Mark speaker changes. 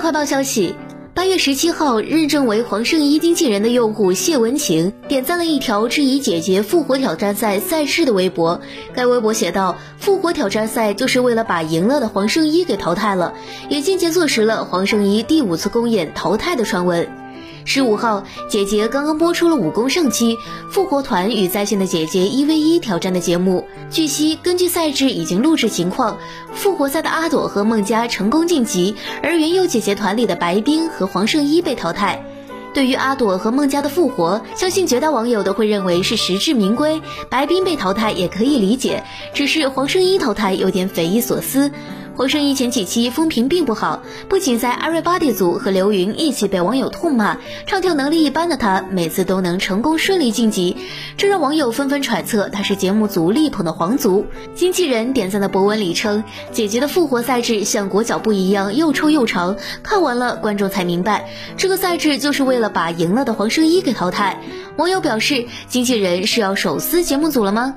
Speaker 1: 快报消息，八月十七号，认证为黄圣依经纪人的用户谢文晴点赞了一条质疑姐姐复活挑战赛赛事的微博。该微博写道：“复活挑战赛就是为了把赢了的黄圣依给淘汰了，也间接坐实了黄圣依第五次公演淘汰的传闻。”十五号，姐姐刚刚播出了武功圣期复活团与在线的姐姐一 v 一挑战的节目。据悉，根据赛制已经录制情况，复活赛的阿朵和孟佳成功晋级，而原有姐姐团里的白冰和黄圣依被淘汰。对于阿朵和孟佳的复活，相信绝大网友都会认为是实至名归。白冰被淘汰也可以理解，只是黄圣依淘汰有点匪夷所思。黄圣依前几期风评并不好，不仅在 Everybody 组和刘云一起被网友痛骂，唱跳能力一般的她每次都能成功顺利晋级，这让网友纷纷揣测她是节目组力捧的皇族。经纪人点赞的博文里称，姐姐的复活赛制像裹脚布一样又臭又长，看完了观众才明白，这个赛制就是为了把赢了的黄圣依给淘汰。网友表示，经纪人是要手撕节目组了吗？